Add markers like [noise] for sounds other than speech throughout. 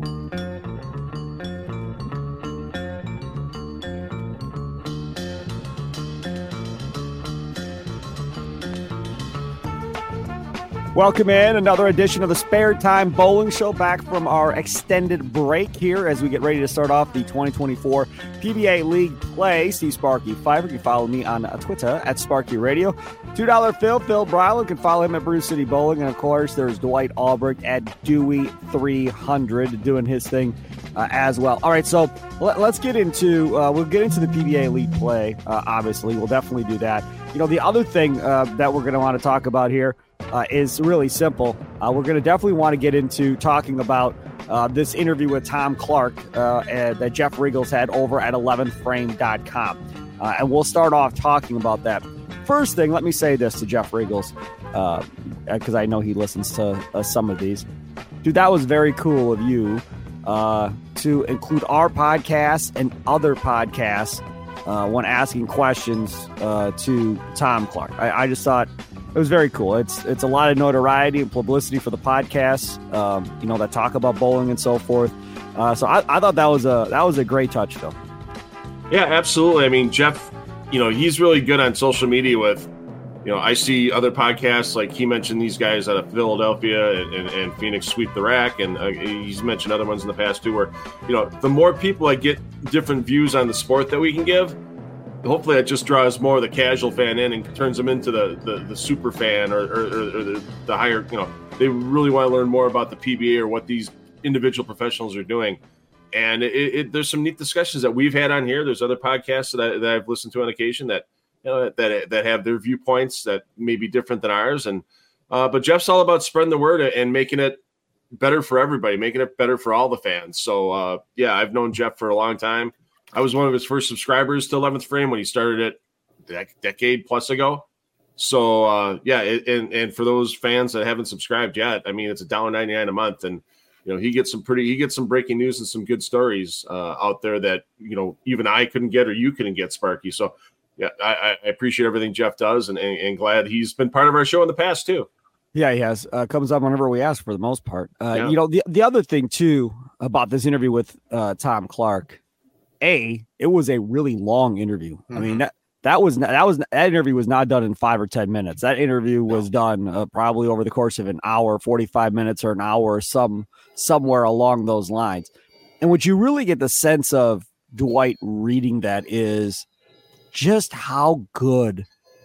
Welcome in another edition of the Spare Time Bowling Show. Back from our extended break here as we get ready to start off the 2024 PBA League play. Steve Sparky Fifer. You follow me on Twitter at Sparky Radio. $2 Phil, Phil Brylow. can follow him at Brew City Bowling. And of course, there's Dwight Albrecht at Dewey300 doing his thing uh, as well. All right, so let, us get into, uh, we'll get into the PBA League play, uh, obviously. We'll definitely do that. You know, the other thing uh, that we're going to want to talk about here uh, is really simple. Uh, we're going to definitely want to get into talking about this interview with Tom Clark that Jeff Richgels had over at 11thFrame.com. Uh, and we'll start off talking about that. First thing, let me say this to Jeff Richgels, because uh, I know he listens to some of these. Dude, that was very cool of you to include our podcast and other podcasts when asking questions to Tom Clark. I, I just thought it was very cool. It's it's a lot of notoriety and publicity for the podcast, um, you know, that talk about bowling and so forth. Uh, so I, I thought that was a that was a great touch, Phil. Yeah, absolutely. I mean, Jeff, you know, he's really good on social media with, you know, I see other podcasts like he mentioned these guys out of Philadelphia and, and, and Phoenix sweep the rack, and uh, he's mentioned other ones in the past too. Where, you know, the more people I get different views on the sport that we can give, hopefully that just draws more of the casual fan in and turns them into the the, the super fan or, or, or the, the, higher you know they really want to learn more about the pba or what these individual professionals are doing and it, it, there's some neat discussions that we've had on here. There's other podcasts that, that i've listened to on occasion that you know that that have their viewpoints that may be different than ours. And uh, but jeff's all about spreading the word and making it better for everybody making it better for all the fans. So uh, yeah i've known jeff for a long time. I was one of his first subscribers to 11th Frame when he started it a decade plus ago. So uh, yeah, it, and and for those fans that haven't subscribed yet, I mean it's a dollar ninety nine a month, and you know he gets some pretty he gets some breaking news and some good stories uh, out there that you know even I couldn't get or you couldn't get, Sparky. So yeah, I, I appreciate everything Jeff does, and, and, and glad he's been part of our show in the past too. Yeah, he has. Uh, comes up whenever we ask for the most part. Uh, yeah. You know, the the other thing too about this interview with uh, Tom Clark a it was a really long interview. Mm-hmm. I mean mm-hmm. that that was that was that interview was not done in five or ten minutes. That interview was done uh, probably over the course of an hour, forty five minutes, or an hour, or some somewhere along those lines. And what you really get the sense of Dwight reading that is just how good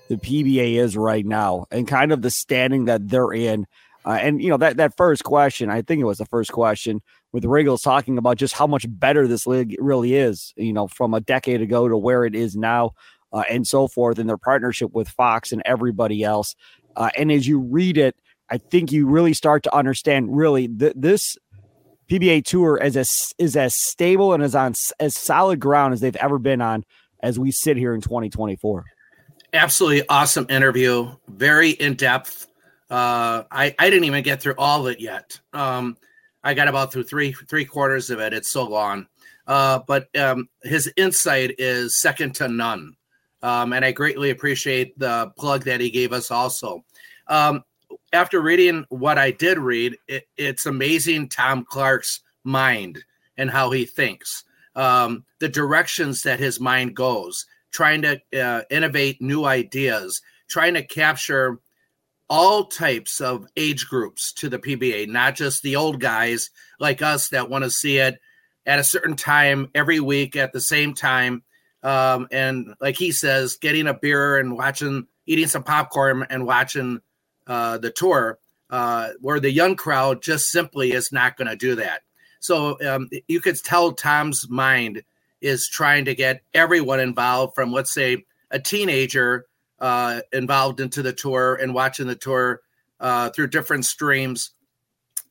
the PBA is right now, and kind of the standing that they're in. Uh, and you know that that first question, I think it was the first question, with Richgels talking about just how much better this league really is, you know, from a decade ago to where it is now, uh, and so forth, and their partnership with Fox and everybody else. Uh, and as you read it, I think you really start to understand really th- this PBA tour is as is as stable and as on as solid ground as they've ever been on as we sit here in 2024. Absolutely awesome interview, very in depth. Uh, I I didn't even get through all of it yet. Um, I got about through three three quarters of it. It's so long, uh, but um, his insight is second to none, um, and I greatly appreciate the plug that he gave us. Also, um, after reading what I did read, it, it's amazing Tom Clark's mind and how he thinks, um, the directions that his mind goes, trying to uh, innovate new ideas, trying to capture all types of age groups to the PBA, not just the old guys like us that want to see it at a certain time every week at the same time. Um, and like he says, getting a beer and watching, eating some popcorn and watching uh, the tour, uh, where the young crowd just simply is not going to do that. So um, you could tell Tom's mind is trying to get everyone involved from, let's say, a teenager uh, involved into the tour and watching the tour uh, through different streams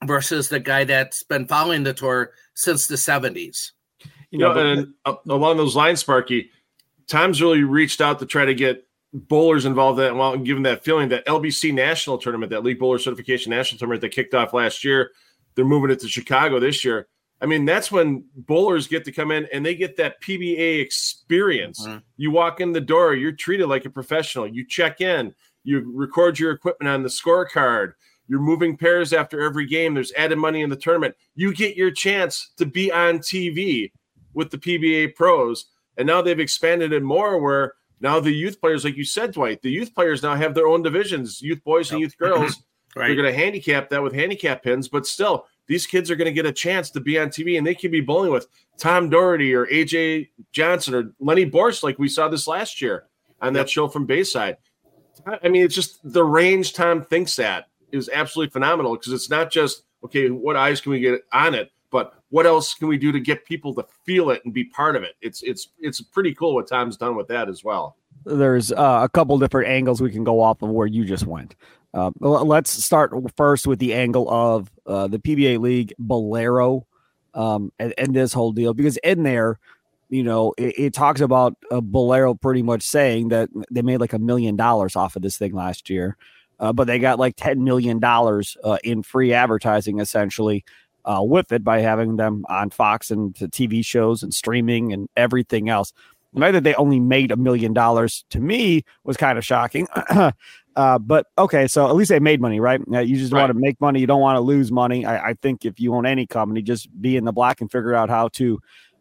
versus the guy that's been following the tour since the 70s. You know, and along those lines, Sparky, Tom's really reached out to try to get bowlers involved in that well, and given that feeling that LBC national tournament, that league bowler certification national tournament that kicked off last year, they're moving it to Chicago this year. I mean, that's when bowlers get to come in and they get that PBA experience. Mm-hmm. You walk in the door, you're treated like a professional. You check in, you record your equipment on the scorecard. You're moving pairs after every game. There's added money in the tournament. You get your chance to be on TV with the PBA pros. And now they've expanded it more where now the youth players, like you said, Dwight, the youth players now have their own divisions, youth boys and youth girls. [clears throat] right. They're going to handicap that with handicap pins, but still, these kids are going to get a chance to be on TV and they can be bowling with Tom Daugherty or AJ Johnson or Lenny Borst, like we saw this last year on that show from Bayside. I mean, it's just the range Tom thinks that is absolutely phenomenal because it's not just, okay, what eyes can we get on it, what else can we do to get people to feel it and be part of it? It's it's it's pretty cool what Tom's done with that as well. There's uh, a couple different angles we can go off of where you just went. Uh, let's start first with the angle of uh, the PBA League Bowlero um, and, and, this whole deal because in there, you know, it, it talks about uh, Bowlero pretty much saying that they made like a million dollars off of this thing last year, uh, but they got like ten million dollars uh, in free advertising essentially uh, with it by having them on Fox and TV shows and streaming and everything else. The fact that they only made a million dollars to me was kind of shocking. [clears throat] uh, but okay, so at least they made money, right? Uh, you just right. want to make money. You don't want to lose money. I, I, think if you own any company, just be in the black and figure out how to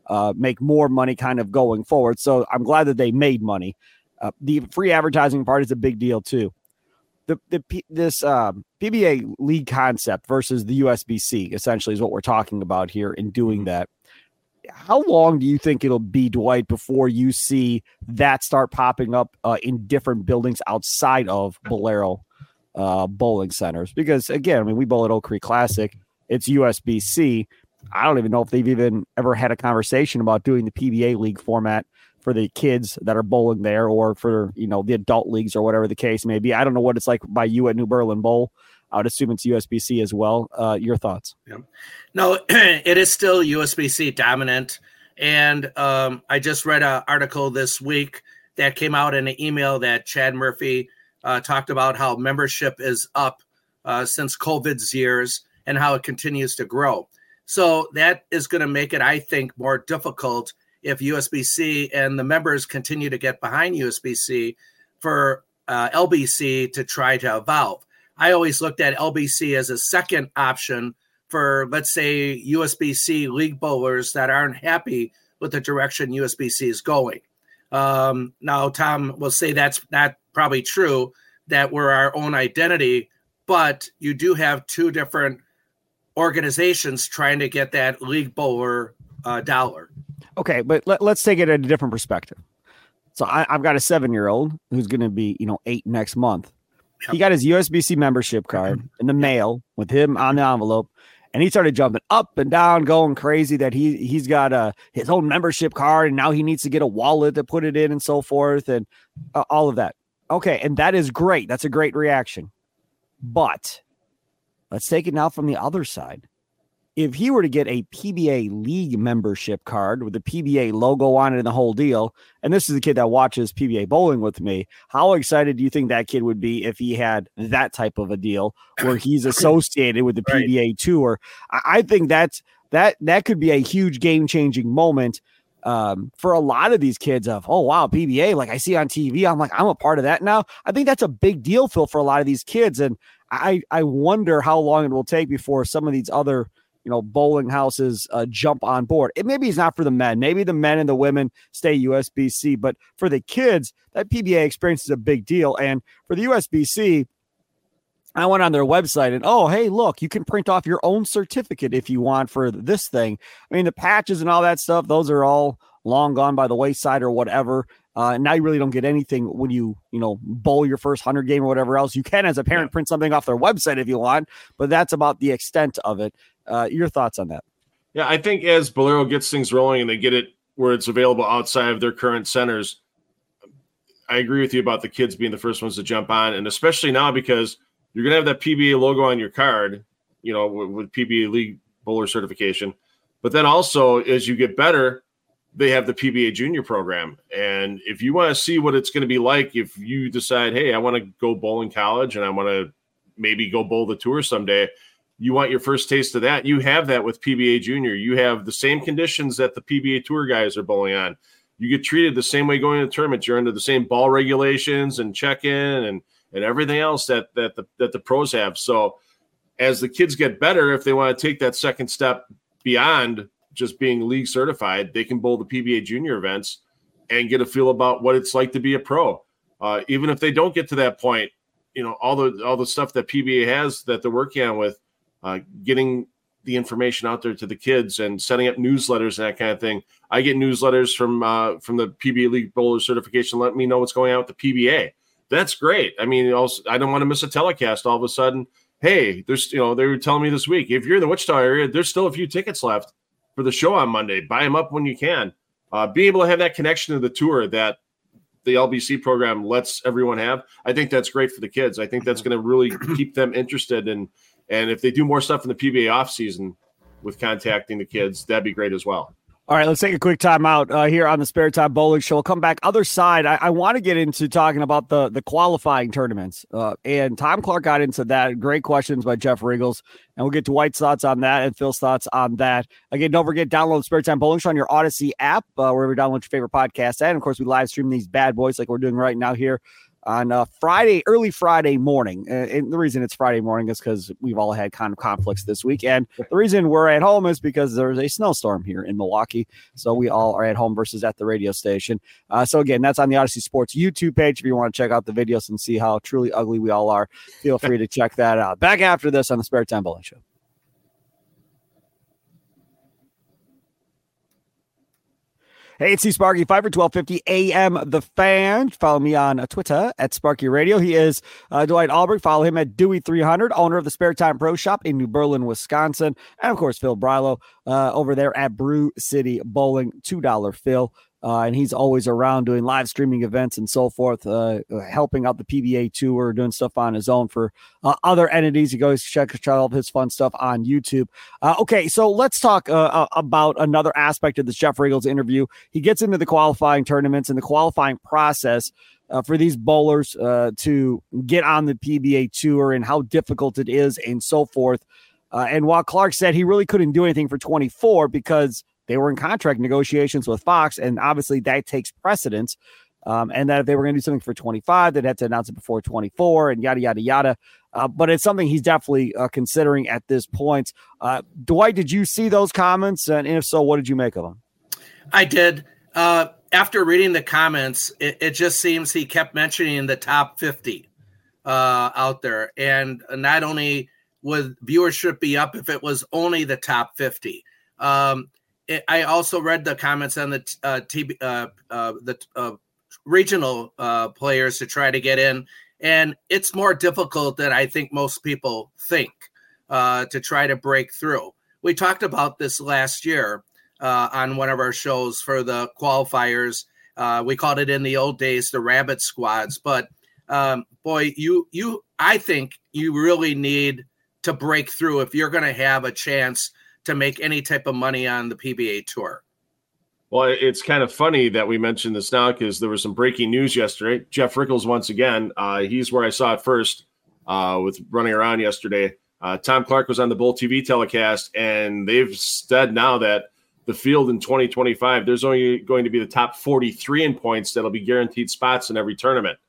uh, make more money kind of going forward. So I'm glad that they made money. Uh, the free advertising part is a big deal too the, the this um, PBA league concept versus the USBC essentially is what we're talking about here in doing mm-hmm. that. How long do you think it'll be, Dwight, before you see that start popping up uh, in different buildings outside of [laughs] Bowlero uh, bowling centers? Because again, I mean, we bowl at Oak Creek Classic. It's USBC. I don't even know if they've even ever had a conversation about doing the PBA league format for the kids that are bowling there or for you know the adult leagues or whatever the case may be. I don't know what it's like by you at New Berlin Bowl. I would assume it's USBC as well. Uh, your thoughts? Yeah. No, [clears throat] it is still USBC dominant. And um, I just read an article this week that came out in an email that Chad Murphy uh, talked about how membership is up uh, since COVID's years and how it continues to grow. So that is going to make it, I think, more difficult if USBC and the members continue to get behind USBC for uh, LBC to try to evolve. I always looked at LBC as a second option for, let's say, USBC league bowlers that aren't happy with the direction USBC is going. Um, now, Tom will say that's not probably true, that we're our own identity, but you do have two different organizations trying to get that league bowler uh, dollar. Okay, but let, us take it at a different perspective. So I, have got a seven year old who's going to be, you know, eight next month. Yep. He got his USBC membership card [clears throat] in the mail with him on the envelope, and he started jumping up and down, going crazy that he he's got a his own membership card, and now he needs to get a wallet to put it in and so forth, and uh, all of that. Okay, and that is great. That's a great reaction. But let's take it now from the other side if he were to get a PBA league membership card with the PBA logo on it and the whole deal, and this is the kid that watches PBA bowling with me, how excited do you think that kid would be if he had that type of a deal where [coughs] he's associated with the right. PBA tour? I think that's that that could be a huge game changing moment um, for a lot of these kids of oh wow PBA like I see on TV I'm like I'm a part of that now I think that's a big deal Phil for a lot of these kids and I I wonder how long it will take before some of these other you know, bowling houses uh, jump on board. It maybe it's not for the men. Maybe the men and the women stay USBC, but for the kids, that PBA experience is a big deal. And for the USBC, I went on their website and oh, hey, look, you can print off your own certificate if you want for this thing. I mean, the patches and all that stuff, those are all long gone by the wayside or whatever. Uh, now you really don't get anything when you, you know, bowl your first hundred game or whatever else. You can, as a parent, print something off their website if you want, but that's about the extent of it. Uh, your thoughts on that? Yeah, I think as Bowlero gets things rolling and they get it where it's available outside of their current centers, I agree with you about the kids being the first ones to jump on, and especially now because you're going to have that PBA logo on your card, you know, with, with PBA League Bowler certification. But then also, as you get better, they have the PBA Junior program, and if you want to see what it's going to be like, if you decide, hey, I want to go bowl in college and I want to maybe go bowl the tour someday you want your first taste of that, you have that with PBA Junior. You have the same conditions that the PBA Tour guys are bowling on. You get treated the same way going to the tournament. You're under the same ball regulations and check in and and everything else that that the that the pros have. So as the kids get better, if they want to take that second step beyond just being league certified, they can bowl the PBA junior events and get a feel about what it's like to be a pro. Uh, even if they don't get to that point, you know all the all the stuff that PBA has that they're working on with uh, getting the information out there to the kids and setting up newsletters and that kind of thing. I get newsletters from uh, from the PBA League Bowler Certification, letting me know what's going on with the PBA. That's great. I mean, also, I don't want to miss a telecast. All of a sudden, hey, there's you know they were telling me this week if you're in the Wichita area, there's still a few tickets left for the show on Monday. Buy them up when you can. Uh, be able to have that connection to the tour that the LBC program lets everyone have. I think that's great for the kids. I think that's going to really [clears throat] keep them interested in. And if they do more stuff in the PBA off season with contacting the kids, that'd be great as well. All right, let's take a quick time out uh, here on the Spare Time Bowling Show. We'll come back. Other side, I, I want to get into talking about the the qualifying tournaments. Uh, and Tom Clark got into that. Great questions by Jeff Richgels. And we'll get to Dwight's thoughts on that and Phil's thoughts on that. Again, don't forget, download Spare Time Bowling Show on your Audacy app, uh, wherever you download your favorite podcast. And of course, we live stream these bad boys like we're doing right now here on uh, Friday, early Friday morning. And the reason it's Friday morning is because we've all had kind of conflicts this week. And the reason we're at home is because there's a snowstorm here in Milwaukee. So we all are at home versus at the radio station. Uh, so again, that's on the Audacy Sports YouTube page. If you want to check out the videos and see how truly ugly we all are, feel free to check that out. Back after this on the Spare Time Bowling Show. Hey, it's C Sparky, Fifer 1250 AM The Fan. Follow me on uh, Twitter at Sparky Radio. He is uh, Dwight Albrecht. Follow him at Dewey300, owner of the Spare Time Pro Shop in New Berlin, Wisconsin. And of course, Phil Brylow uh, over there at Brew City Bowling, $2 Phil. Uh, and he's always around doing live streaming events and so forth, uh, helping out the PBA tour, doing stuff on his own for uh, other entities. He goes check out all of his fun stuff on YouTube. Uh, okay, so let's talk uh, uh, about another aspect of this Jeff Richgels interview. He gets into the qualifying tournaments and the qualifying process. for these bowlers to get on the PBA tour and how difficult it is and so forth. and while Clark said he really couldn't do anything for 24 because they were in contract negotiations with Fox, and obviously that takes precedence. Um, and that if they were going to do something for 25, they'd have to announce it before 24 and yada, yada, yada. Uh, but it's something he's definitely uh, considering at this point. Uh, Dwight, did you see those comments? And if so, what did you make of them? I did. Uh, after reading the comments, it, it, just seems he kept mentioning the top 50 uh, out there. And not only would viewership be up if it was only the top 50. Um, I also read the comments on the uh, TV, uh, uh, the uh, regional uh, players to try to get in, and it's more difficult than I think most people think uh, to try to break through. We talked about this last year on one of our shows for the qualifiers. we called it in the old days the rabbit squads, but um, boy, you you I think you really need to break through if you're going to have a chance to make any type of money on the PBA tour. Well, it's kind of funny that we mentioned this now because there was some breaking news yesterday. Jeff Richgels, once again, uh, he's where I saw it first uh, with running around yesterday. Uh, Tom Clark was on the Bowl TV telecast, and they've said now that the field in 2025, there's only going to be the top 43 in points that'll be guaranteed spots in every tournament.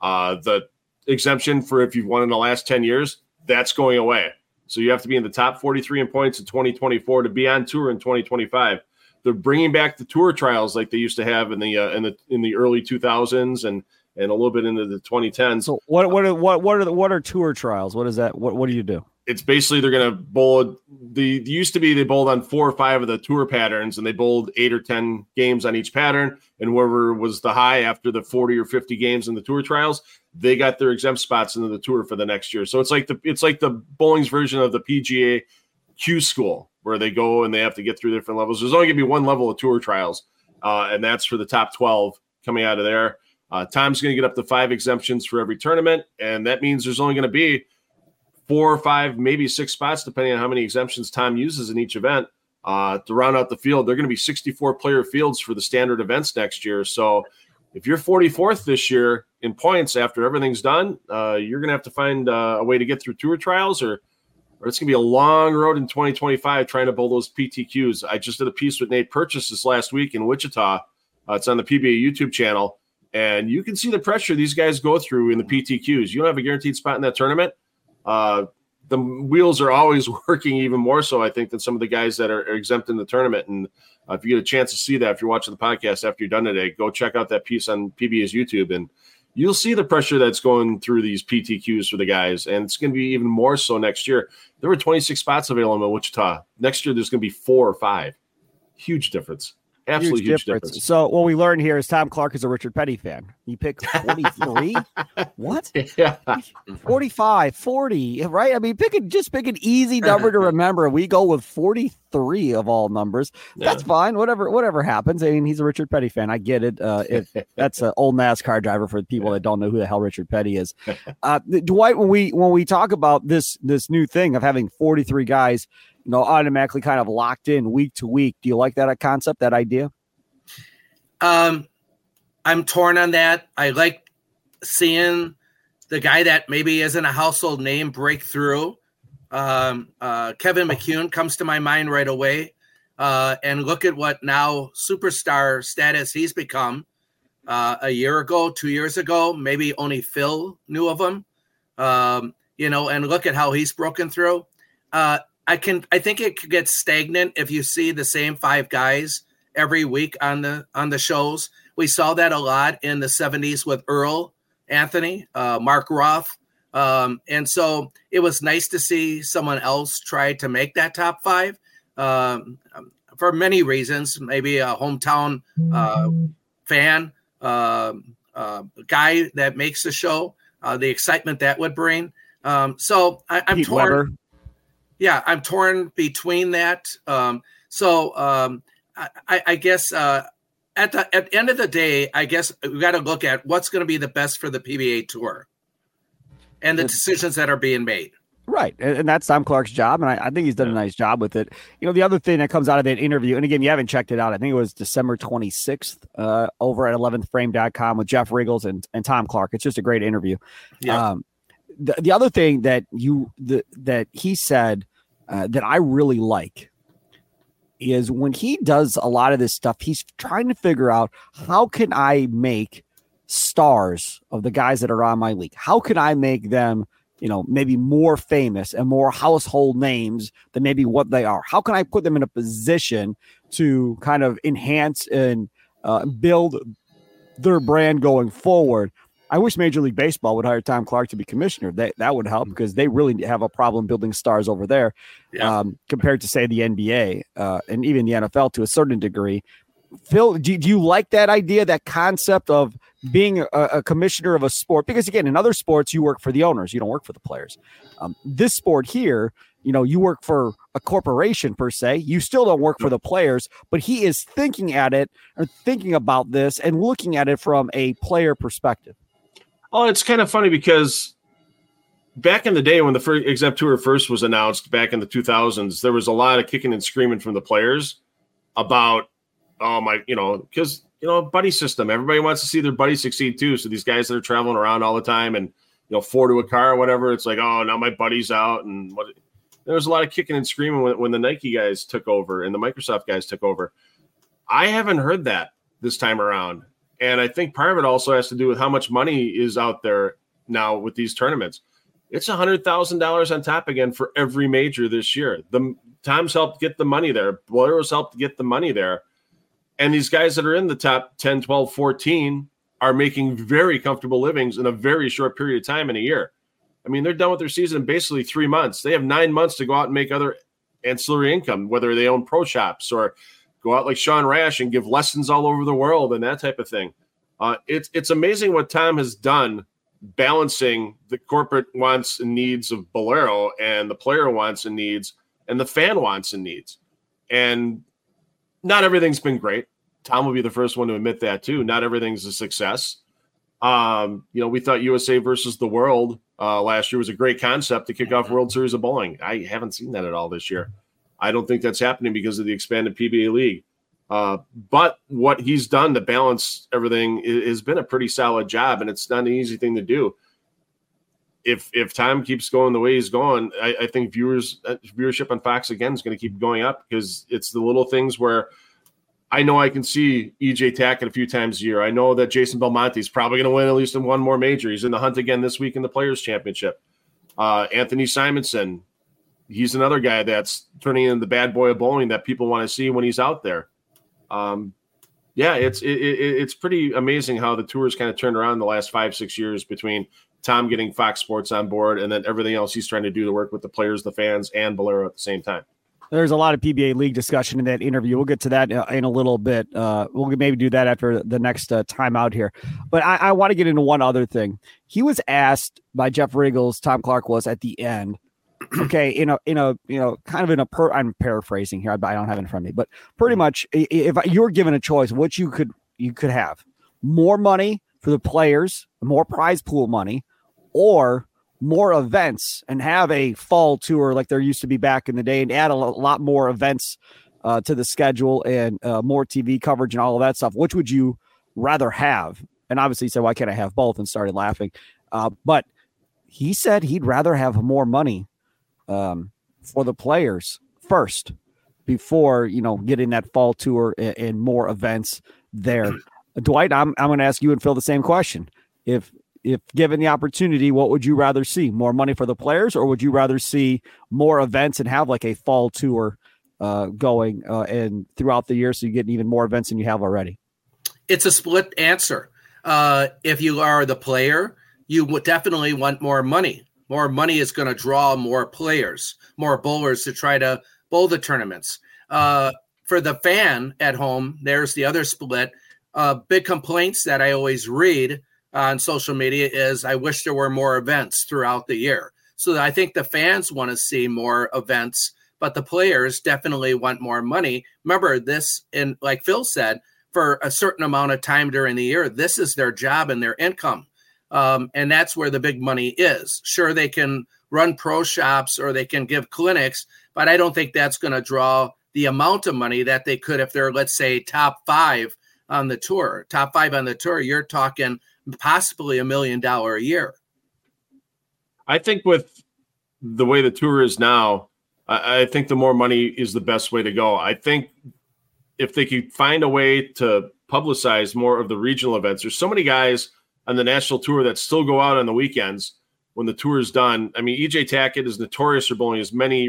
Uh, the exemption for if you've won in the last 10 years, that's going away. So you have to be in the top 43 in points in 2024 to be on tour in 2025. They're bringing back the tour trials like they used to have in the uh, in the in the early 2000s and and a little bit into the 2010s. So what what are, what what are the, what are tour trials? What is that? What what do you do? It's basically they're going to bowl. The used to be they bowled on four or five of the tour patterns, and they bowled eight or ten games on each pattern. And whoever was the high after the 40 or 50 games in the tour trials, they got their exempt spots into the tour for the next year. So it's like the it's like the bowling's version of the PGA Q school where they go and they have to get through different levels. There's only going to be one level of tour trials, uh, and that's for the top 12 coming out of there. Uh, Tom's going to get up to five exemptions for every tournament, and that means there's only going to be four or five, maybe six spots, depending on how many exemptions Tom uses in each event. Uh, to round out the field, they're going to be 64 player fields for the standard events next year. So if you're 44th this year in points after everything's done, uh, you're going to have to find uh, a way to get through tour trials, or or it's going to be a long road in 2025 trying to bowl those PTQs. I just did a piece with Nate Purches this last week in Wichita. Uh, it's on the PBA YouTube channel, and you can see the pressure these guys go through in the PTQs. You don't have a guaranteed spot in that tournament. Uh, the wheels are always [laughs] working even more so. I think than some of the guys that are, are exempt in the tournament. And uh, if you get a chance to see that, if you're watching the podcast after you're done today, go check out that piece on PBA's YouTube and you'll see the pressure that's going through these PTQs for the guys. And it's going to be even more so next year. There were 26 spots available in Wichita. Next year, there's going to be four or five. Huge difference. Absolutely huge, huge difference. difference. So what we learned here is Tom Clark is a Richard Petty fan. He picked [laughs] 43. what? [laughs] Yeah. 45, 40, right? I mean, pick a, just pick an easy number to [laughs] remember. We go with 43 of all numbers. That's fine. Whatever, whatever happens. I mean, he's a Richard Petty fan. I get it. Uh, if that's an old NASCAR driver for the people that don't know who the hell Richard Petty is. Uh, Dwight, when we when we talk about this this new thing of having 43 guys you know, automatically kind of locked in week to week. Do you like that concept, that idea? Um, I'm torn on that. I like seeing the guy that maybe isn't a household name break through. Um, uh, Kevin McCune comes to my mind right away. Uh, and look at what now superstar status he's become. Uh, a year ago, two years ago, maybe only Phil knew of him. Um, you know, and look at how he's broken through. Uh, I can I think it could get stagnant if you see the same five guys every week on the on the shows. We saw that a lot in the 70s with Earl Anthony, uh, Mark Roth. Um, and so it was nice to see someone else try to make that top five um, for many reasons. Maybe a hometown uh, fan, uh, uh, guy that makes the show, uh, the excitement that would bring. Um, so I, am torn. Weber yeah, I'm torn between that. Um, so um, I, I, guess uh, at the at the end of the day, I guess we got to look at what's going to be the best for the PBA tour and the decisions that are being made. Right. And, that's Tom Clark's job. And I, I think he's done a nice job with it. You know, the other thing that comes out of that interview, and again, you haven't checked it out. I think it was December 26th uh, over at 11thframe.com with Jeff Richgels and, and Tom Clark. It's just a great interview. Yeah. Um, the, the other thing that you the, that he said uh, that I really like is when he does a lot of this stuff, he's trying to figure out how can I make stars of the guys that are on my league? How can I make them, you know, maybe more famous and more household names than maybe what they are? How can I put them in a position to kind of enhance and uh, build their brand going forward? I wish Major League Baseball would hire Tom Clark to be commissioner. That that would help mm. because they really have a problem building stars over there, yeah. um, compared to say the NBA uh, and even the NFL to a certain degree. Phil, do, do you like that idea, that concept of being a, a, commissioner of a sport? Because again, in other sports, you work for the owners, you don't work for the players. Um, this sport here, you know, you work for a corporation per se. You still don't work for the players, but he is thinking at it or thinking about this and looking at it from a player perspective. Oh, it's kind of funny because back in the day when the first exempt tour first was announced back in the 2000s, there was a lot of kicking and screaming from the players about, oh my, you know, because you know, buddy system. Everybody wants to see their buddy succeed too. So these guys that are traveling around all the time and you know, four to a car or whatever, it's like, oh, now my buddy's out, and what. There was a lot of kicking and screaming when, when the Nike guys took over and the Microsoft guys took over. I haven't heard that this time around. And I think part of it also has to do with how much money is out there now with these tournaments. It's a hundred thousand dollars on top again for every major this year. The Tom's helped get the money there. Bowlero's helped get the money there. And these guys that are in the top 10, 12, 14 are making very comfortable livings in a very short period of time in a year. I mean, they're done with their season in basically three months. They have nine months to go out and make other ancillary income, whether they own pro shops or go out like Sean Rash and give lessons all over the world and that type of thing. Uh, it's it's amazing what Tom has done balancing the corporate wants and needs of Bowlero and the player wants and needs and the fan wants and needs. And not everything's been great. Tom will be the first one to admit that too. Not everything's a success. Um, you know, we thought USA versus the world uh, last year was a great concept to kick off World Series of Bowling. I haven't seen that at all this year. I don't think that's happening because of the expanded PBA league. Uh, but what he's done to balance everything has been a pretty solid job, and it's not an easy thing to do. If if time keeps going the way he's going, I, I think viewers uh, viewership on Fox again is going to keep going up because it's the little things where I know I can see EJ Tackett a few times a year. I know that Jason Belmonte is probably going to win at least in one more major. He's in the hunt again this week in the Players Championship. Uh, Anthony Simonsen, he's another guy that's turning into the bad boy of bowling that people want to see when he's out there. Um, yeah, it's it, it, it's pretty amazing how the tours kind of turned around in the last five six years between Tom getting Fox Sports on board and then everything else he's trying to do to work with the players, the fans, and Bowlero at the same time. There's a lot of PBA league discussion in that interview. We'll get to that uh, in a little bit. Uh, we'll maybe do that after the next uh, time out here. But I, I want to get into one other thing. He was asked by Jeff Richgels, Tom Clark was at the end. Okay, in a in a you know kind of in a per. I'm paraphrasing here. I don't have it in front of me, but pretty much, if you're given a choice, what you could you could have more money for the players, more prize pool money, or more events and have a fall tour like there used to be back in the day and add a lot more events uh, to the schedule and uh, more TV coverage and all of that stuff. Which would you rather have? And obviously, he said, Why can't I have both? and started laughing. Uh, but he said he'd rather have more money um, for the players first before, you know, getting that fall tour and, and more events there. [clears throat] Dwight, I'm, I'm going to ask you and Phil the same question. If if given the opportunity, what would you rather see? More money for the players, or would you rather see more events and have like a fall tour uh, going uh, and throughout the year, so you get even more events than you have already? It's a split answer. Uh, if you are the player, you would definitely want more money. More money is going to draw more players, more bowlers to try to bowl the tournaments. Uh, for the fan at home, there's the other split. Uh, big complaints that I always read on social media is I wish there were more events throughout the year. So I think the fans want to see more events, but the players definitely want more money. Remember this, and like Phil said, for a certain amount of time during the year, this is their job and their income. Um, and that's where the big money is. Sure, they can run pro shops or they can give clinics, but I don't think that's going to draw the amount of money that they could if they're, let's say, top five on the tour. Top five on the tour, you're talking possibly a million dollar a year. I think with the way the tour is now, I, I think the more money is the best way to go. I think if they could find a way to publicize more of the regional events, there's so many guys on the national tour that still go out on the weekends when the tour is done. I mean, EJ Tackett is notorious for bowling as many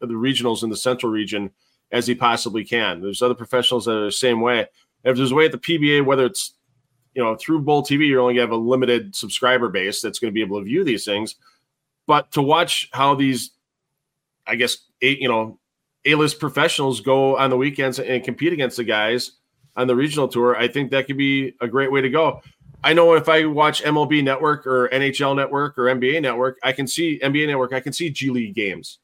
of the regionals in the central region as he possibly can. There's other professionals that are the same way. If there's a way at the PBA, whether it's you know, through Bowl TV, you're only going to have a limited subscriber base that's going to be able to view these things. But to watch how these, I guess, eight, you know, A-list professionals go on the weekends and compete against the guys on the regional tour, I think that could be a great way to go. I know if I watch MLB Network or NHL Network or NBA Network, I can see NBA Network, I can see G League games.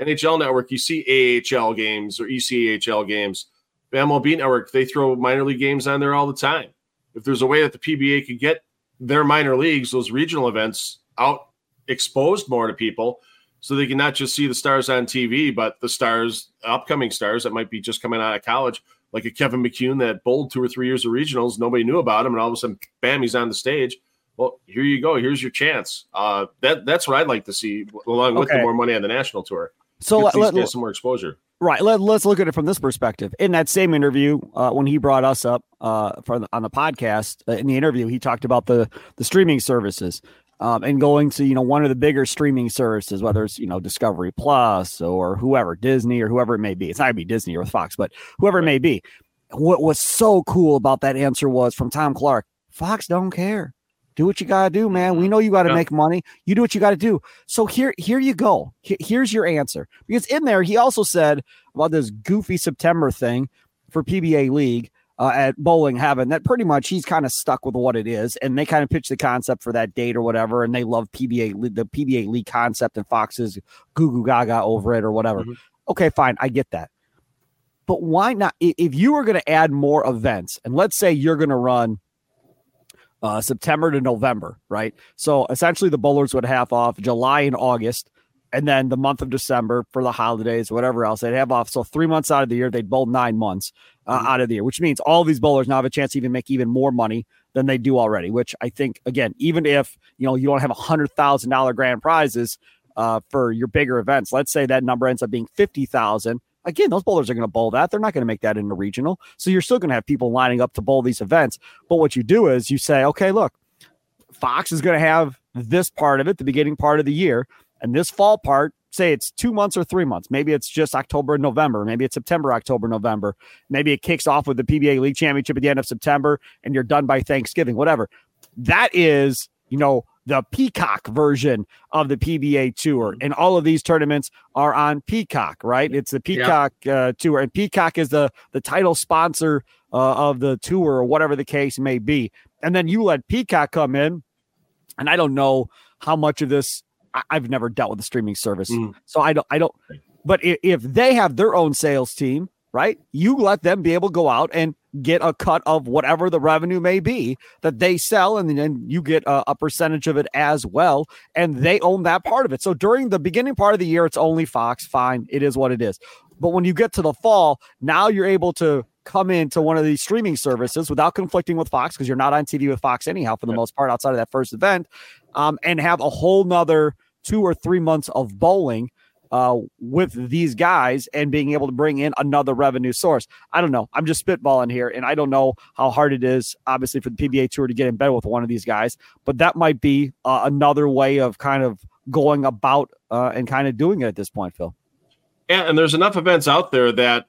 NHL Network, you see AHL games or ECHL games. MLB Network, they throw minor league games on there all the time if there's a way that the PBA could get their minor leagues, those regional events, out exposed more to people, so they can not just see the stars on TV, but the stars, upcoming stars that might be just coming out of college, like a Kevin McCune that bowled two or three years of regionals, nobody knew about him, and all of a sudden, bam, he's on the stage. Well, here you go. Here's your chance. Uh, that that's what I'd like to see, along with okay. the more money on the national tour. So let, let, get some more exposure. Right. Let, us look at it from this perspective. In that same interview, uh, when he brought us up uh, the, on the podcast, uh, in the interview, he talked about the the streaming services um, and going to you know one of the bigger streaming services, whether it's you know Discovery Plus or whoever, Disney or whoever it may be. It's not gonna be Disney or Fox, but whoever it may be. What was so cool about that answer was from Tom Clark. Fox don't care do what you got to do, man. We know you got to yeah. make money. You do what you got to do. So here, here you go. Here's your answer. Because in there, he also said about this goofy September thing for PBA League uh, at Bowling Heaven that pretty much he's kind of stuck with what it is, and they kind of pitch the concept for that date or whatever, and they love PBA the PBA League concept, and Fox's goo goo gaga over it or whatever. Mm-hmm. Okay, fine, I get that. But why not? If you were going to add more events, and let's say you're going to run uh, September to November, right? So essentially, the bowlers would have off July and August, and then the month of December for the holidays, whatever else they'd have off. So three months out of the year, they'd bowl nine months uh, mm-hmm. out of the year, which means all these bowlers now have a chance to even make even more money than they do already. Which I think, again, even if you know you don't have a hundred thousand dollar grand prizes uh, for your bigger events, let's say that number ends up being fifty thousand Again, those bowlers are going to bowl that. They're not going to make that in the regional. So you're still going to have people lining up to bowl these events. But what you do is you say, okay, look, Fox is going to have this part of it, the beginning part of the year, and this fall part, say it's two months or three months. Maybe it's just October and November. Maybe it's September, October, November. Maybe it kicks off with the PBA League Championship at the end of September and you're done by Thanksgiving, whatever. That is, you know, the Peacock version of the PBA Tour. And all of these tournaments are on Peacock, right? It's the Peacock yeah. uh, Tour. And Peacock is the, the title sponsor uh, of the tour or whatever the case may be. And then you let Peacock come in. And I don't know how much of this I, have never dealt with a streaming service, mm. so I don't. I don't. But if, if they have their own sales team, right, you let them be able to go out and get a cut of whatever the revenue may be that they sell, and then you get a, a, percentage of it as well, and they own that part of it. So during the beginning part of the year, it's only Fox. Fine, it is what it is. But when you get to the fall, now you're able to come into one of these streaming services without conflicting with Fox because you're not on TV with Fox anyhow for the most part outside of that first event, um, and have a whole nother two or three months of bowling uh, with these guys and being able to bring in another revenue source. I don't know. I'm just spitballing here, and I don't know how hard it is, obviously, for the PBA Tour to get in bed with one of these guys, but that might be uh, another way of kind of going about uh, and kind of doing it at this point, Phil. Yeah, and there's enough events out there that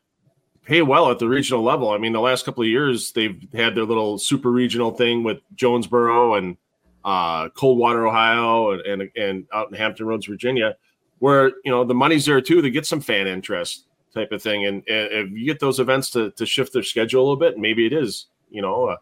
pay well at the regional level. I mean, the last couple of years they've had their little super regional thing with Jonesboro and uh, Coldwater, Ohio, and, and and out in Hampton Roads, Virginia, where you know the money's there too to get some fan interest type of thing. And, and if you get those events to to shift their schedule a little bit, maybe it is you know a,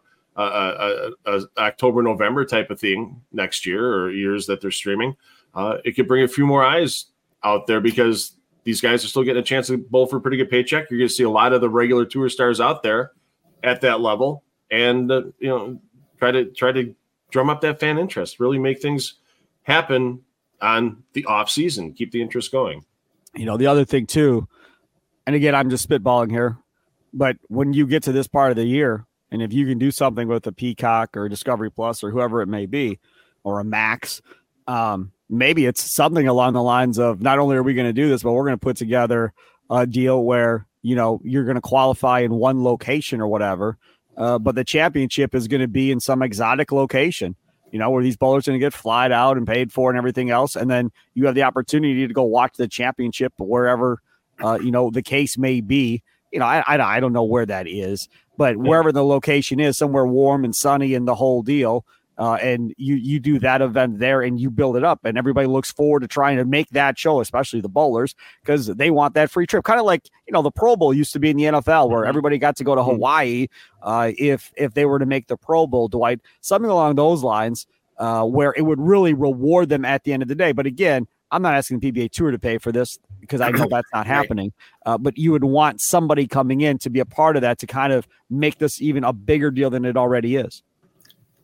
October November type of thing next year or years that they're streaming. Uh, it could bring a few more eyes out there because these guys are still getting a chance to bowl for a pretty good paycheck. You're going to see a lot of the regular tour stars out there at that level, and uh, you know, try to try to drum up that fan interest. Really make things happen on the off season. Keep the interest going. You know, the other thing too, and again, I'm just spitballing here, but when you get to this part of the year, and if you can do something with a Peacock or Discovery Plus or whoever it may be, or a Max, um, maybe it's something along the lines of not only are we going to do this, but we're going to put together a deal where you know you're going to qualify in one location or whatever, uh, but the championship is going to be in some exotic location. You know where these bowlers are going to get flied out and paid for and everything else, and then you have the opportunity to go watch the championship wherever uh, you know the case may be. You know, I, I, I don't know where that is, but wherever the location is, somewhere warm and sunny and the whole deal, uh, and you you do that event there and you build it up and everybody looks forward to trying to make that show especially the bowlers because they want that free trip kind of like you know the pro bowl used to be in the nfl where mm-hmm. everybody got to go to mm-hmm. hawaii uh, if if they were to make the pro bowl dwight something along those lines uh, where it would really reward them at the end of the day but again I'm not asking the PBA Tour to pay for this because I know [clears throat] that's not happening. Uh, but you would want somebody coming in to be a part of that to kind of make this even a bigger deal than it already is.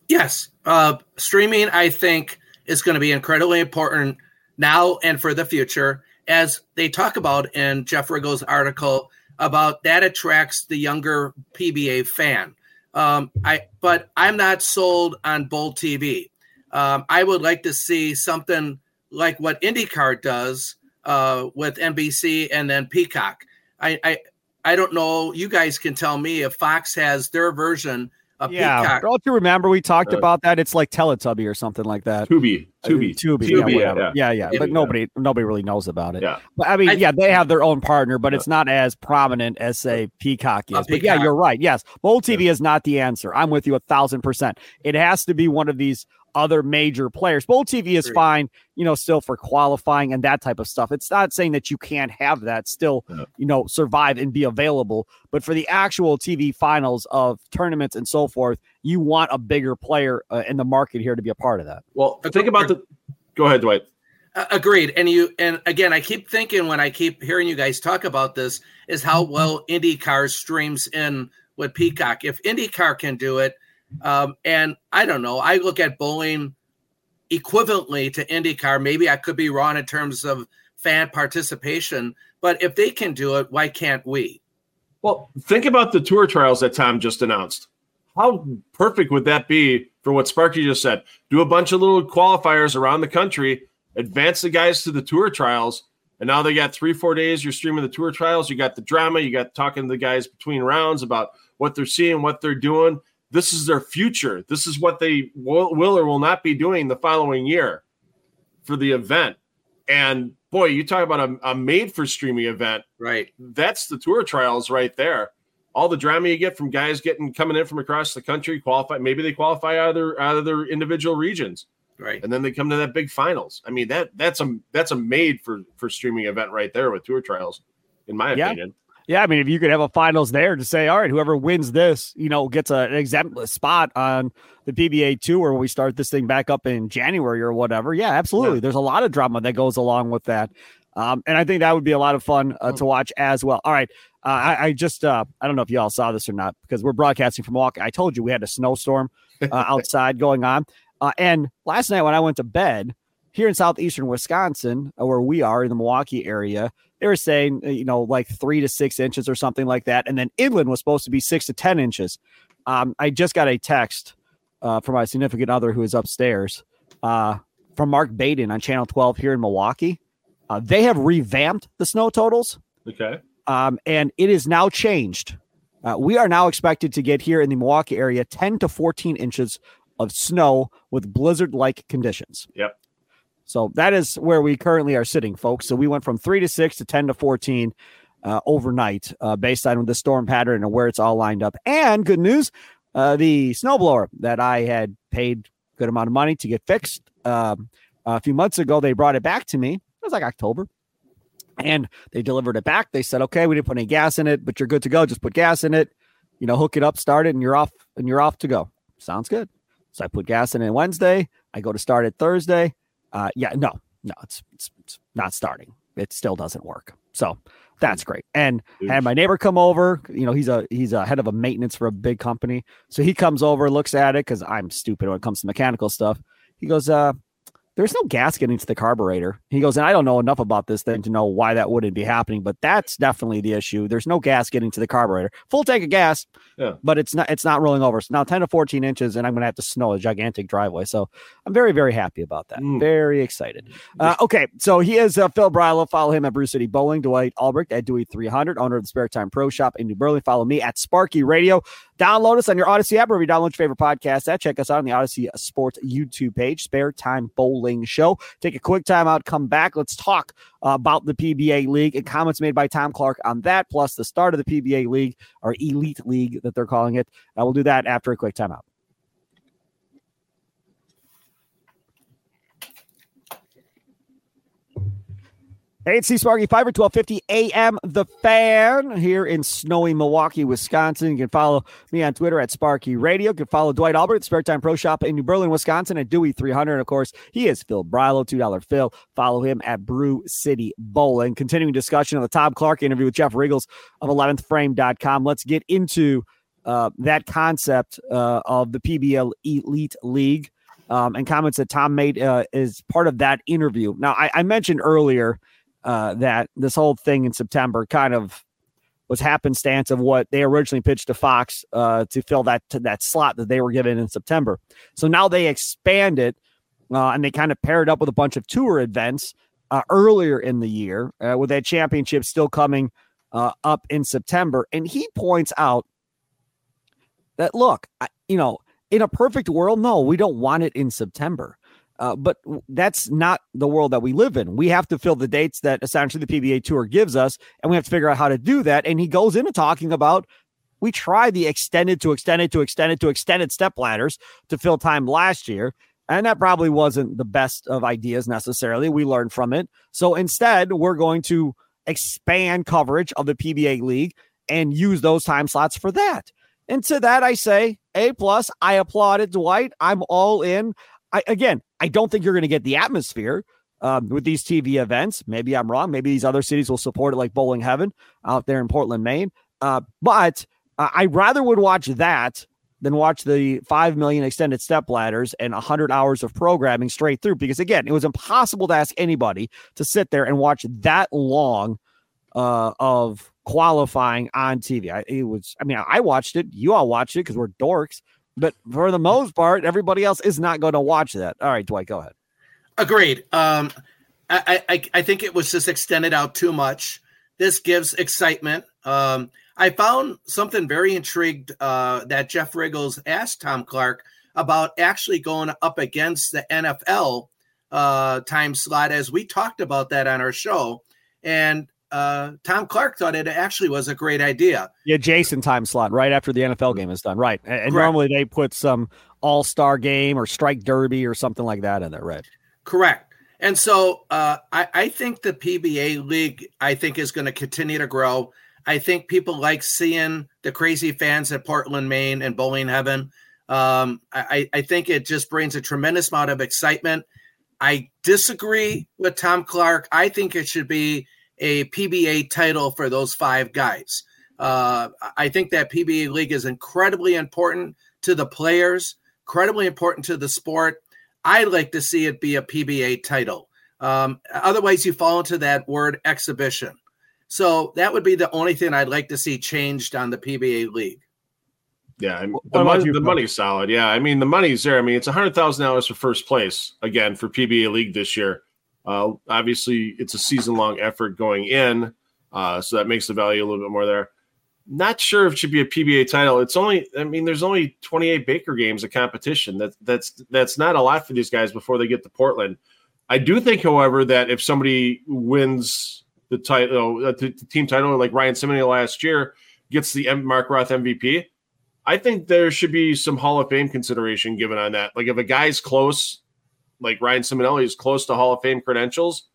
Yes, uh, streaming I think is going to be incredibly important now and for the future, as they talk about in Jeff Richgels' article about that attracts the younger PBA fan. Um, I but I'm not sold on Bowl TV. Um, I would like to see something like what IndyCar does uh, with NBC and then Peacock. I, I I don't know. You guys can tell me if Fox has their version a yeah, peacock. don't you remember we talked uh, about that? It's like Teletubby or something like that. Tubi, Tubi, Tubi, Tubi yeah, yeah, yeah, yeah, yeah. But nobody, nobody really knows about it. Yeah, but I mean, I, yeah, they have their own partner, but it's not as prominent as say Peacock is. But yeah, you're right. Yes, Bowl TV is not the answer. I'm with you a thousand percent. It has to be one of these other major players. Bowl TV is fine, you know, still for qualifying and that type of stuff. It's not saying that you can't have that still, yeah. you know, survive and be available. But for the actual TV finals of tournaments and so forth, you want a bigger player uh, in the market here to be a part of that. Well, think about the. Go ahead, Dwight. Uh, agreed. And you and again, I keep thinking when I keep hearing you guys talk about this is how well IndyCar streams in with Peacock. If IndyCar can do it, um, and I don't know. I look at bowling equivalently to IndyCar. Maybe I could be wrong in terms of fan participation, but if they can do it, why can't we? Well, think about the tour trials that Tom just announced. How perfect would that be for what Sparky just said? Do a bunch of little qualifiers around the country, advance the guys to the tour trials, and now they got three, four days. You're streaming the tour trials. You got the drama. You got talking to the guys between rounds about what they're seeing, what they're doing this is their future. This is what they will, will or will not be doing the following year for the event. And boy, you talk about a, a made for streaming event. Right. That's the tour trials right there. All the drama you get from guys getting coming in from across the country, qualify. Maybe they qualify out of their out of their individual regions. Right. And then they come to that big finals. I mean, that that's a that's a made for for streaming event right there with tour trials, in my Yeah. opinion. Yeah, I mean, if you could have a finals there to say, all right, whoever wins this, you know, gets a, an exempt spot on the PBA tour when we start this thing back up in January or whatever. Yeah, absolutely. Yeah. There's a lot of drama that goes along with that. Um, and I think that would be a lot of fun uh, to watch as well. All right. Uh, I, I just, uh, I don't know if you all saw this or not because we're broadcasting from Milwaukee. I told you we had a snowstorm uh, [laughs] outside going on. Uh, and last night when I went to bed here in southeastern Wisconsin, uh, where we are in the Milwaukee area, they were saying, uh, you know, like three to six inches or something like that. And then inland was supposed to be six to 10 inches. Um, I just got a text uh, from my significant other who is upstairs uh, from Mark Baden on Channel 12 here in Milwaukee. Uh, they have revamped the snow totals Okay. um, and it is now changed. Uh, we are now expected to get here in the Milwaukee area 10 to 14 inches of snow with blizzard like conditions. Yep. So that is where we currently are sitting, folks. So we went from three to six to 10 to 14 uh, overnight uh, based on the storm pattern and where it's all lined up. And good news uh, the snowblower that I had paid good amount of money to get fixed um, a few months ago, they brought it back to me. It was like October. And they delivered it back. They said, okay, we didn't put any gas in it, but you're good to go. Just put gas in it, you know, hook it up, start it, and you're off and you're off to go. Sounds good. So I put gas in it Wednesday. I go to start it Thursday. Uh, yeah, no, no, it's, it's, it's not starting. It still doesn't work. So that's great. And had my neighbor come over. You know, he's a he's a head of a maintenance for a big company. So he comes over, looks at it because I'm stupid when it comes to mechanical stuff. He goes, uh, there's no gas getting to the carburetor. He goes, and I don't know enough about this thing to know why that wouldn't be happening, but that's definitely the issue. There's no gas getting to the carburetor. Full tank of gas, Yeah. but it's not it's not rolling over. So now 10 to 14 inches, and I'm gonna have to snow a gigantic driveway. So I'm very, very happy about that. Mm. Very excited. Uh, okay, so he is uh, Phil Brylow. Follow him at Brew City Bowling. Dwight Albrecht at Dewey 300, owner of the Spare Time Pro Shop in New Berlin. Follow me at Sparky Radio. Download us on your Audacy app, wherever you download your favorite podcast at. Check us out on the Audacy Sports YouTube page, Spare Time Bowling Show. Take a quick timeout, come back. Let's talk uh, about the PBA League and comments made by Tom Clark on that, plus the start of the PBA League or Elite League that they're calling it. Uh, we'll do that after a quick timeout. Hey, it's C Sparky Fifer, 1250 AM The Fan here in snowy Milwaukee, Wisconsin. You can follow me on Twitter at Sparky Radio. You can follow Dwight Albrecht, Spare Time Pro Shop in New Berlin, Wisconsin at Dewey 300. And of course, he is Phil Brylow, $2 Phil. Follow him at Brew City Bowling. Continuing discussion of the Tom Clark interview with Jeff Richgels of 11thframe.com. Let's get into uh, that concept uh, of the PBL Elite League um, and comments that Tom made uh, as part of that interview. Now, I, I mentioned earlier uh, that this whole thing in September kind of was happenstance of what they originally pitched to Fox uh, to fill that to that slot that they were given in September. So now they expand it uh, and they kind of paired up with a bunch of tour events uh, earlier in the year uh, with that championship still coming uh, up in September. And he points out that look, I, you know, in a perfect world, no, we don't want it in September. Uh, but that's not the world that we live in. We have to fill the dates that essentially the PBA Tour gives us, and we have to figure out how to do that. And he goes into talking about we tried the extended to extended to extended to extended step ladders to fill time last year, and that probably wasn't the best of ideas necessarily. We learned from it. So instead, we're going to expand coverage of the PBA League and use those time slots for that. And to that, I say A plus. I applaud it, Dwight. I'm all in. I again, I don't think you're going to get the atmosphere um, with these TV events. Maybe I'm wrong. Maybe these other cities will support it, like Bowling Heaven out there in Portland, Maine. Uh, but uh, I rather would watch that than watch the five million extended step ladders and hundred hours of programming straight through. Because again, it was impossible to ask anybody to sit there and watch that long uh, of qualifying on TV. I, it was. I mean, I watched it. You all watched it because we're dorks. But for the most part, everybody else is not going to watch that. All right, Dwight, go ahead. Agreed. Um, I, I I think it was just extended out too much. This gives excitement. Um, I found something very intrigued uh, that Jeff Richgels asked Tom Clark about actually going up against the NFL uh, time slot, as we talked about that on our show. And uh, Tom Clark thought it actually was a great idea. Yeah, Jason time slot right after the NFL game is done. Right. And, and normally they put some all star game or strike derby or something like that in there, right? Correct. And so uh, I, I think the PBA league, I think, is going to continue to grow. I think people like seeing the crazy fans at Portland, Maine, and Bowling Heaven. Um, I, I think it just brings a tremendous amount of excitement. I disagree with Tom Clark. I think it should be a PBA title for those five guys. Uh, I think that PBA league is incredibly important to the players, incredibly important to the sport. I'd like to see it be a PBA title. Um, otherwise, you fall into that word exhibition. So that would be the only thing I'd like to see changed on the PBA league. Yeah, the, money, the money's solid. Yeah, I mean the money's there. I mean it's a hundred thousand dollars for first place again for PBA league this year. Uh, obviously, it's a season long effort going in, uh, so that makes the value a little bit more there. Not sure if it should be a PBA title. It's only, I mean, there's only 28 Baker games of competition. That that's that's not a lot for these guys before they get to Portland. I do think, however, that if somebody wins the title, uh, the, the team title, like Ryan Ciminelli last year, gets the M- Mark Roth MVP, I think there should be some Hall of Fame consideration given on that. Like if a guy's close, like Ryan Ciminelli is close to Hall of Fame credentials,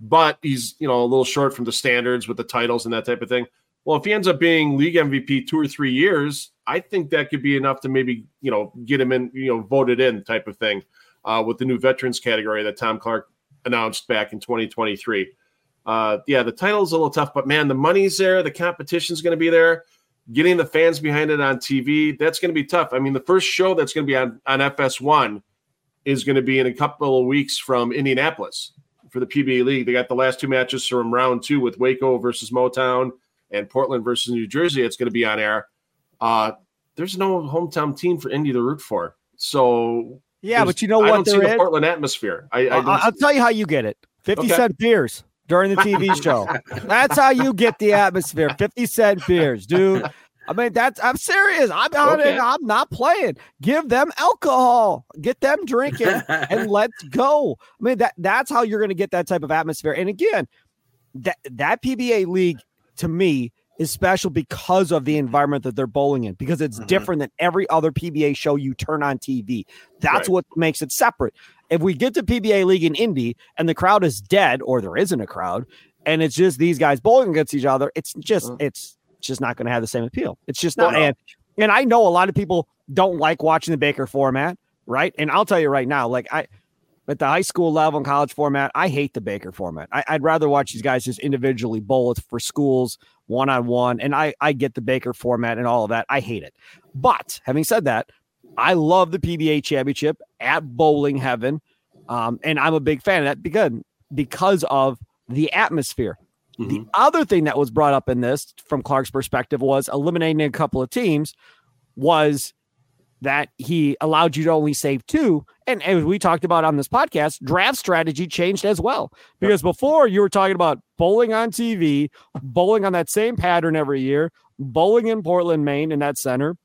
but he's you know a little short from the standards with the titles and that type of thing. Well, if he ends up being league MVP two or three years, I think that could be enough to maybe you know get him in, you know, voted in type of thing uh, with the new veterans category that Tom Clark announced back in 2023. Uh, yeah, the title is a little tough, but man, the money's there, the competition's going to be there getting the fans behind it on TV, that's going to be tough. I mean, the first show that's going to be on, on FS1 is going to be in a couple of weeks from Indianapolis for the PBA League. They got the last two matches from round two with Waco versus Motown and Portland versus New Jersey. It's going to be on air. Uh, there's no hometown team for Indy to root for. So yeah, but you know what? I don't see the Portland atmosphere. I, I will tell you how you get it. Fifty okay. cent beers during the TV [laughs] show. That's how you get the atmosphere. 50 cent beers, dude. I mean, that's I'm serious. I'm on okay. I'm not playing. Give them alcohol. Get them drinking and [laughs] let's go. I mean, that that's how you're gonna get that type of atmosphere. And again, that that PBA league to me is special because of the environment that they're bowling in, because it's mm-hmm. different than every other PBA show you turn on TV. That's right. what makes it separate. If we get to PBA League in Indy and the crowd is dead, or there isn't a crowd, and it's just these guys bowling against each other, it's just mm-hmm. it's just not going to have the same appeal. It's just not. And and I know a lot of people don't like watching the Baker format, right? And I'll tell you right now, like I at the high school level and college format, I hate the Baker format. I, would rather watch these guys just individually bowl it for schools one on one. And I, I get the Baker format and all of that. I hate it. But having said that, I love the PBA championship at Bowling Heaven. Um, and I'm a big fan of that because, because of the atmosphere. Mm-hmm. The other thing that was brought up in this from Clark's perspective was eliminating a couple of teams was that he allowed you to only save two. And as we talked about on this podcast, draft strategy changed as well. Because before you were talking about bowling on TV, bowling on that same pattern every year, bowling in Portland, Maine in that center.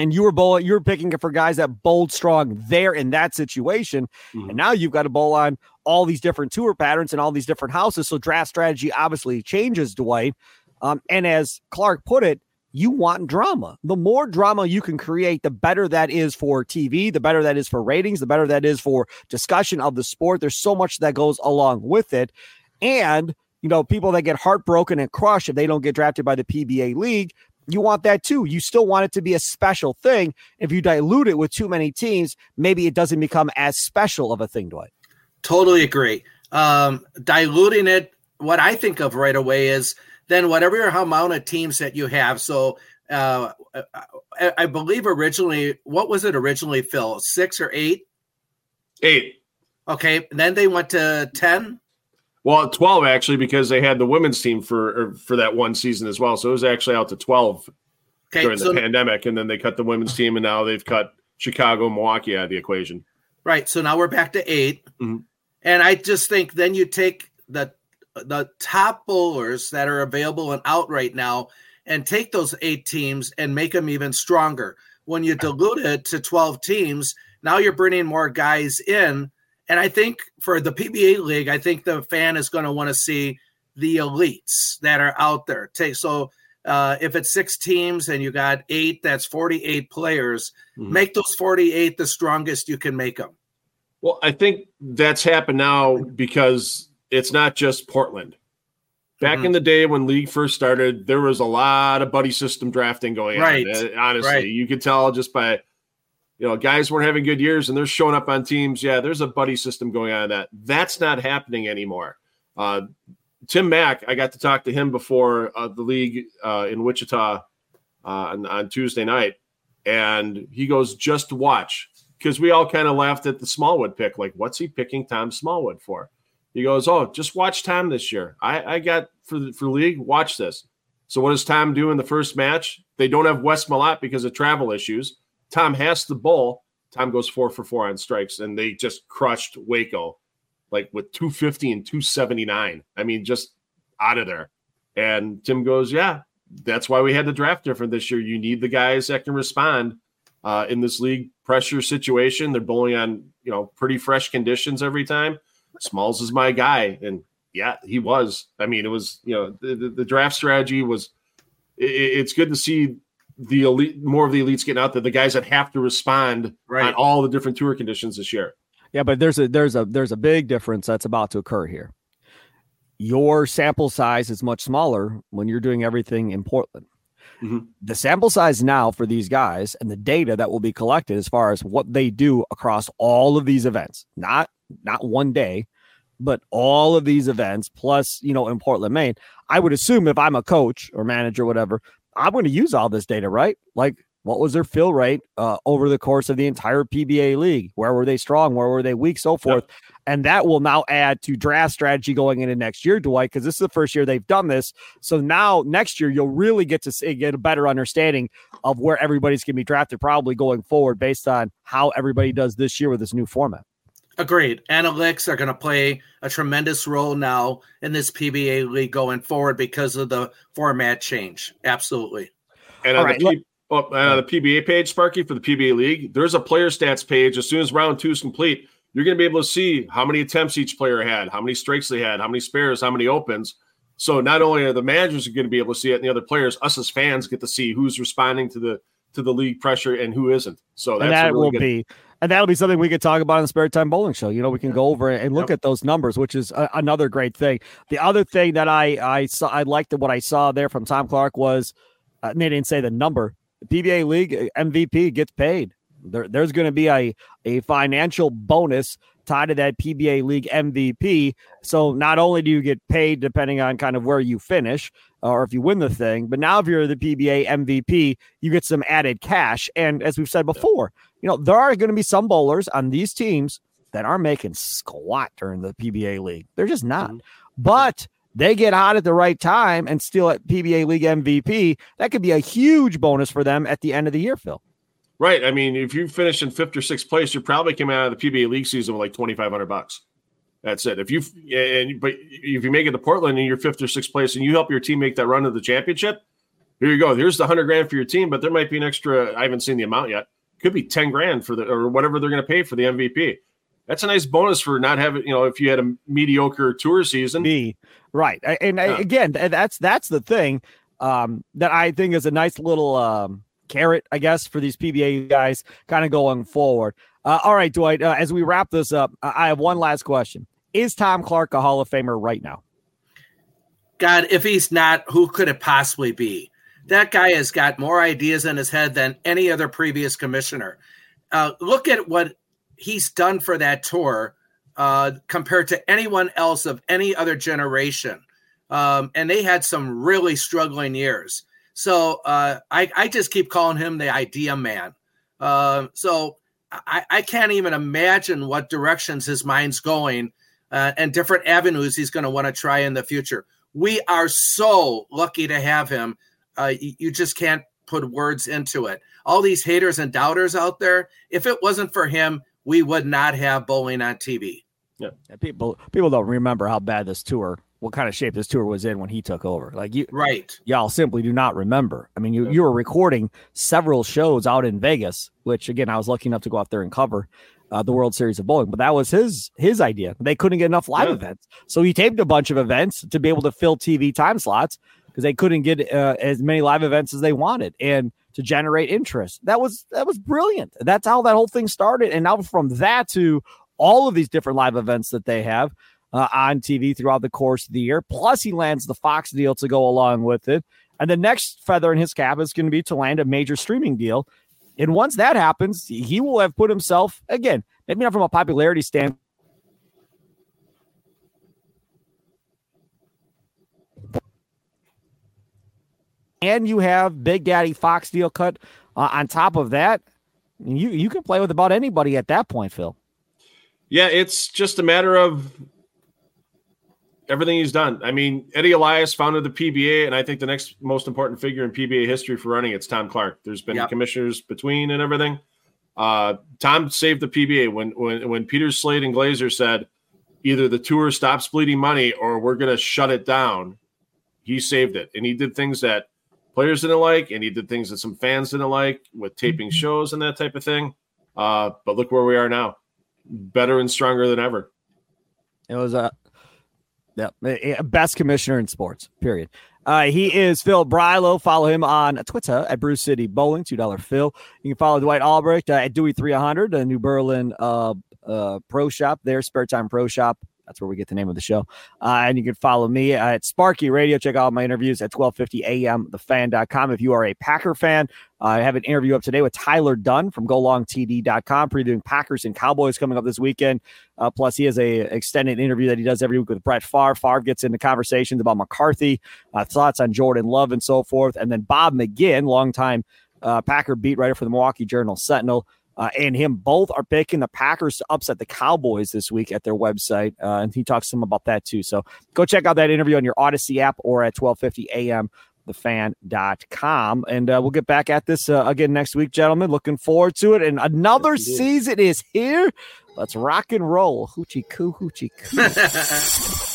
And you were bowling, you were picking it for guys that bowled strong there in that situation. Mm-hmm. And now you've got to bowl on all these different tour patterns and all these different houses. So draft strategy obviously changes, Dwight. Um, and as Clark put it, you want drama. The more drama you can create, the better that is for TV, the better that is for ratings, the better that is for discussion of the sport. There's so much that goes along with it. And, you know, people that get heartbroken and crushed if they don't get drafted by the PBA league, you want that too. You still want it to be a special thing. If you dilute it with too many teams, maybe it doesn't become as special of a thing, Dwight. Totally agree. Um, diluting it, what I think of right away is then whatever amount of teams that you have. So uh, I, I, believe originally, what was it originally, Phil? Six or eight? Eight. Okay. Then they went to 10. Well, 12 actually, because they had the women's team for er, for that one season as well. So it was actually out to 12 okay, during so, the pandemic. And then they cut the women's team, and now they've cut Chicago, Milwaukee out of the equation. Right. So now we're back to 8 mm-hmm. And I just think then you take the the top bowlers that are available and out right now and take those eight teams and make them even stronger. When you dilute it to 12 teams, now you're bringing more guys in. And I think for the PBA league, I think the fan is going to want to see the elites that are out there. Take so uh, if it's six teams and you got eight, that's 48 players. Mm-hmm. Make those 48 the strongest you can make them. Well, I think that's happened now because it's not just Portland. Back mm-hmm. in the day when league first started, there was a lot of buddy system drafting going right. on. Uh, honestly, right. you could tell just by you know guys weren't having good years and they're showing up on teams. Yeah, there's a buddy system going on. That that's not happening anymore. Uh, Tim Mack, I got to talk to him before uh, the league uh, in Wichita uh, on, on, Tuesday night, and he goes, "Just watch," because we all kind of laughed at the Smallwood pick. Like, what's he picking Tom Smallwood for? He goes, "Oh, just watch Tom this year. I, I got for for league. Watch this." So what does Tom do in the first match? They don't have Wes Malott because of travel issues. Tom has the bull. Tom goes four for four on strikes, and they just crushed Waco like with 250 and 279. I mean, just out of there. And Tim goes, Yeah, that's why we had the draft different this year. You need the guys that can respond uh, in this league pressure situation. They're bowling on, you know, pretty fresh conditions every time. Smalls is my guy. And yeah, he was. I mean, it was, you know, the, the, the draft strategy was, it, it's good to see the elite, more of the elites getting out there, the guys that have to respond right. on all the different tour conditions this year. Yeah, but there's a there's a there's a big difference that's about to occur here. Your sample size is much smaller when you're doing everything in Portland. Mm-hmm. The sample size now for these guys and the data that will be collected as far as what they do across all of these events, not not one day, but all of these events plus, you know, in Portland, Maine. I would assume if I'm a coach or manager, whatever, I'm going to use all this data, right? Like what was their fill rate uh, over the course of the entire PBA league? Where were they strong? Where were they weak? So forth. Yep. And that will now add to draft strategy going into next year, Dwight, because this is the first year they've done this. So now next year, you'll really get to see, get a better understanding of where everybody's going to be drafted, probably going forward based on how everybody does this year with this new format. Agreed. Analytics are going to play a tremendous role now in this PBA league going forward because of the format change. Absolutely. And on right, the, well, uh, the PBA page, Sparky, for the PBA League, there's a player stats page. As soon as round two is complete, you're going to be able to see how many attempts each player had, how many strikes they had, how many spares, how many opens. So not only are the managers going to be able to see it, and the other players, us as fans get to see who's responding to the to the league pressure and who isn't. So that's that really will good- be. And that'll be something we could talk about in the Spare Time Bowling Show. You know, we can go over and look yep. at those numbers, which is a, another great thing. The other thing that I I saw, I liked what I saw there from Tom Clark was, uh, they didn't say the number, PBA league uh, MVP gets paid. There, there's going to be a, a financial bonus tied to that PBA league MVP. So not only do you get paid depending on kind of where you finish or if you win the thing, but now if you're the PBA MVP, you get some added cash. And as we've said before, you know, there are going to be some bowlers on these teams that aren't making squat during the PBA league. They're just not. Mm-hmm. But they get hot at the right time and still at PBA League MVP, that could be a huge bonus for them at the end of the year, Phil. Right. I mean, if you finish in fifth or sixth place, you're probably coming out of the PBA League season with like twenty five hundred bucks. That's it. If you and but if you make it to Portland and you're fifth or sixth place and you help your team make that run to the championship, here you go. Here's the hundred grand for your team, but there might be an extra. I haven't seen the amount yet. Could be ten grand for the or whatever they're going to pay for the MVP that's a nice bonus for not having you know if you had a mediocre tour season. B right, and yeah. again, that's that's the thing um, that I think is a nice little um, carrot, I guess, for these PBA guys kind of going forward. Uh, all right, Dwight. Uh, as we wrap this up, I have one last question: Is Tom Clark a Hall of Famer right now? God, if he's not, who could it possibly be? That guy has got more ideas in his head than any other previous commissioner. Uh, look at what he's done for that tour uh, compared to anyone else of any other generation. Um, and they had some really struggling years. So uh, I, I, just keep calling him the idea man. Uh, so I, I, can't even imagine what directions his mind's going uh, and different avenues he's going to want to try in the future. We are so lucky to have him. Uh, you, just can't put words into it. All these haters and doubters out there, if it wasn't for him, we would not have bowling on TV. Yeah. people people don't remember how bad this tour what kind of shape this tour was in when he took over. Like you, right? Y'all simply do not remember. I mean, you you were recording several shows out in Vegas, which again I was lucky enough to go out there and cover uh, the World Series of Bowling. But that was his his idea. They couldn't get enough live yeah. events, so he taped a bunch of events to be able to fill TV time slots because they couldn't get uh, as many live events as they wanted and to generate interest. That was that was brilliant. That's how that whole thing started. And now from that to all of these different live events that they have uh, on TV throughout the course of the year. Plus, he lands the Fox deal to go along with it. And the next feather in his cap is going to be to land a major streaming deal. And once that happens, he will have put himself, again, maybe not from a popularity standpoint. And you have Big Daddy Fox deal cut uh, on top of that. You you can play with about anybody at that point, Phil. Yeah, it's just a matter of everything he's done. I mean, Eddie Elias founded the PBA, and I think the next most important figure in PBA history for running it's Tom Clark. There's been yep. commissioners between and everything. Uh, Tom saved the PBA when when when Peter Slade and Glaser said either the tour stops bleeding money or we're going to shut it down. He saved it, and he did things that players didn't like, and he did things that some fans didn't like with taping mm-hmm. shows and that type of thing. Uh, but look where we are now, better and stronger than ever. It was a yeah, best commissioner in sports. Period. Uh, he is Phil Brylow. Follow him on Twitter at Brew City Bowling. Two dollar Phil. You can follow Dwight Albrecht uh, at Dewey three hundred, a New Berlin uh, uh, pro shop there, spare time pro shop. That's where we get the name of the show. Uh, and you can follow me at Sparky Radio. Check out my interviews at 1250 AM, thefan.com. If you are a Packer fan, uh, I have an interview up today with Tyler Dunne from GoLongTD.com, previewing Packers and Cowboys coming up this weekend. Uh, plus, he has a extended interview that he does every week with Brett Favre. Favre gets into conversations about McCarthy, uh, thoughts on Jordan Love, and so forth. And then Bob McGinn, longtime uh, Packer beat writer for the Milwaukee Journal Sentinel, uh, and him both are picking the Packers to upset the Cowboys this week at their website. Uh, and he talks to them about that too. So go check out that interview on your Audacy app or at 1250 a.m. thefan.com. And uh, we'll get back at this uh, again next week, gentlemen. Looking forward to it. And another yes, season is here. Let's rock and roll. Hoochie coo, hoochie coo. [laughs]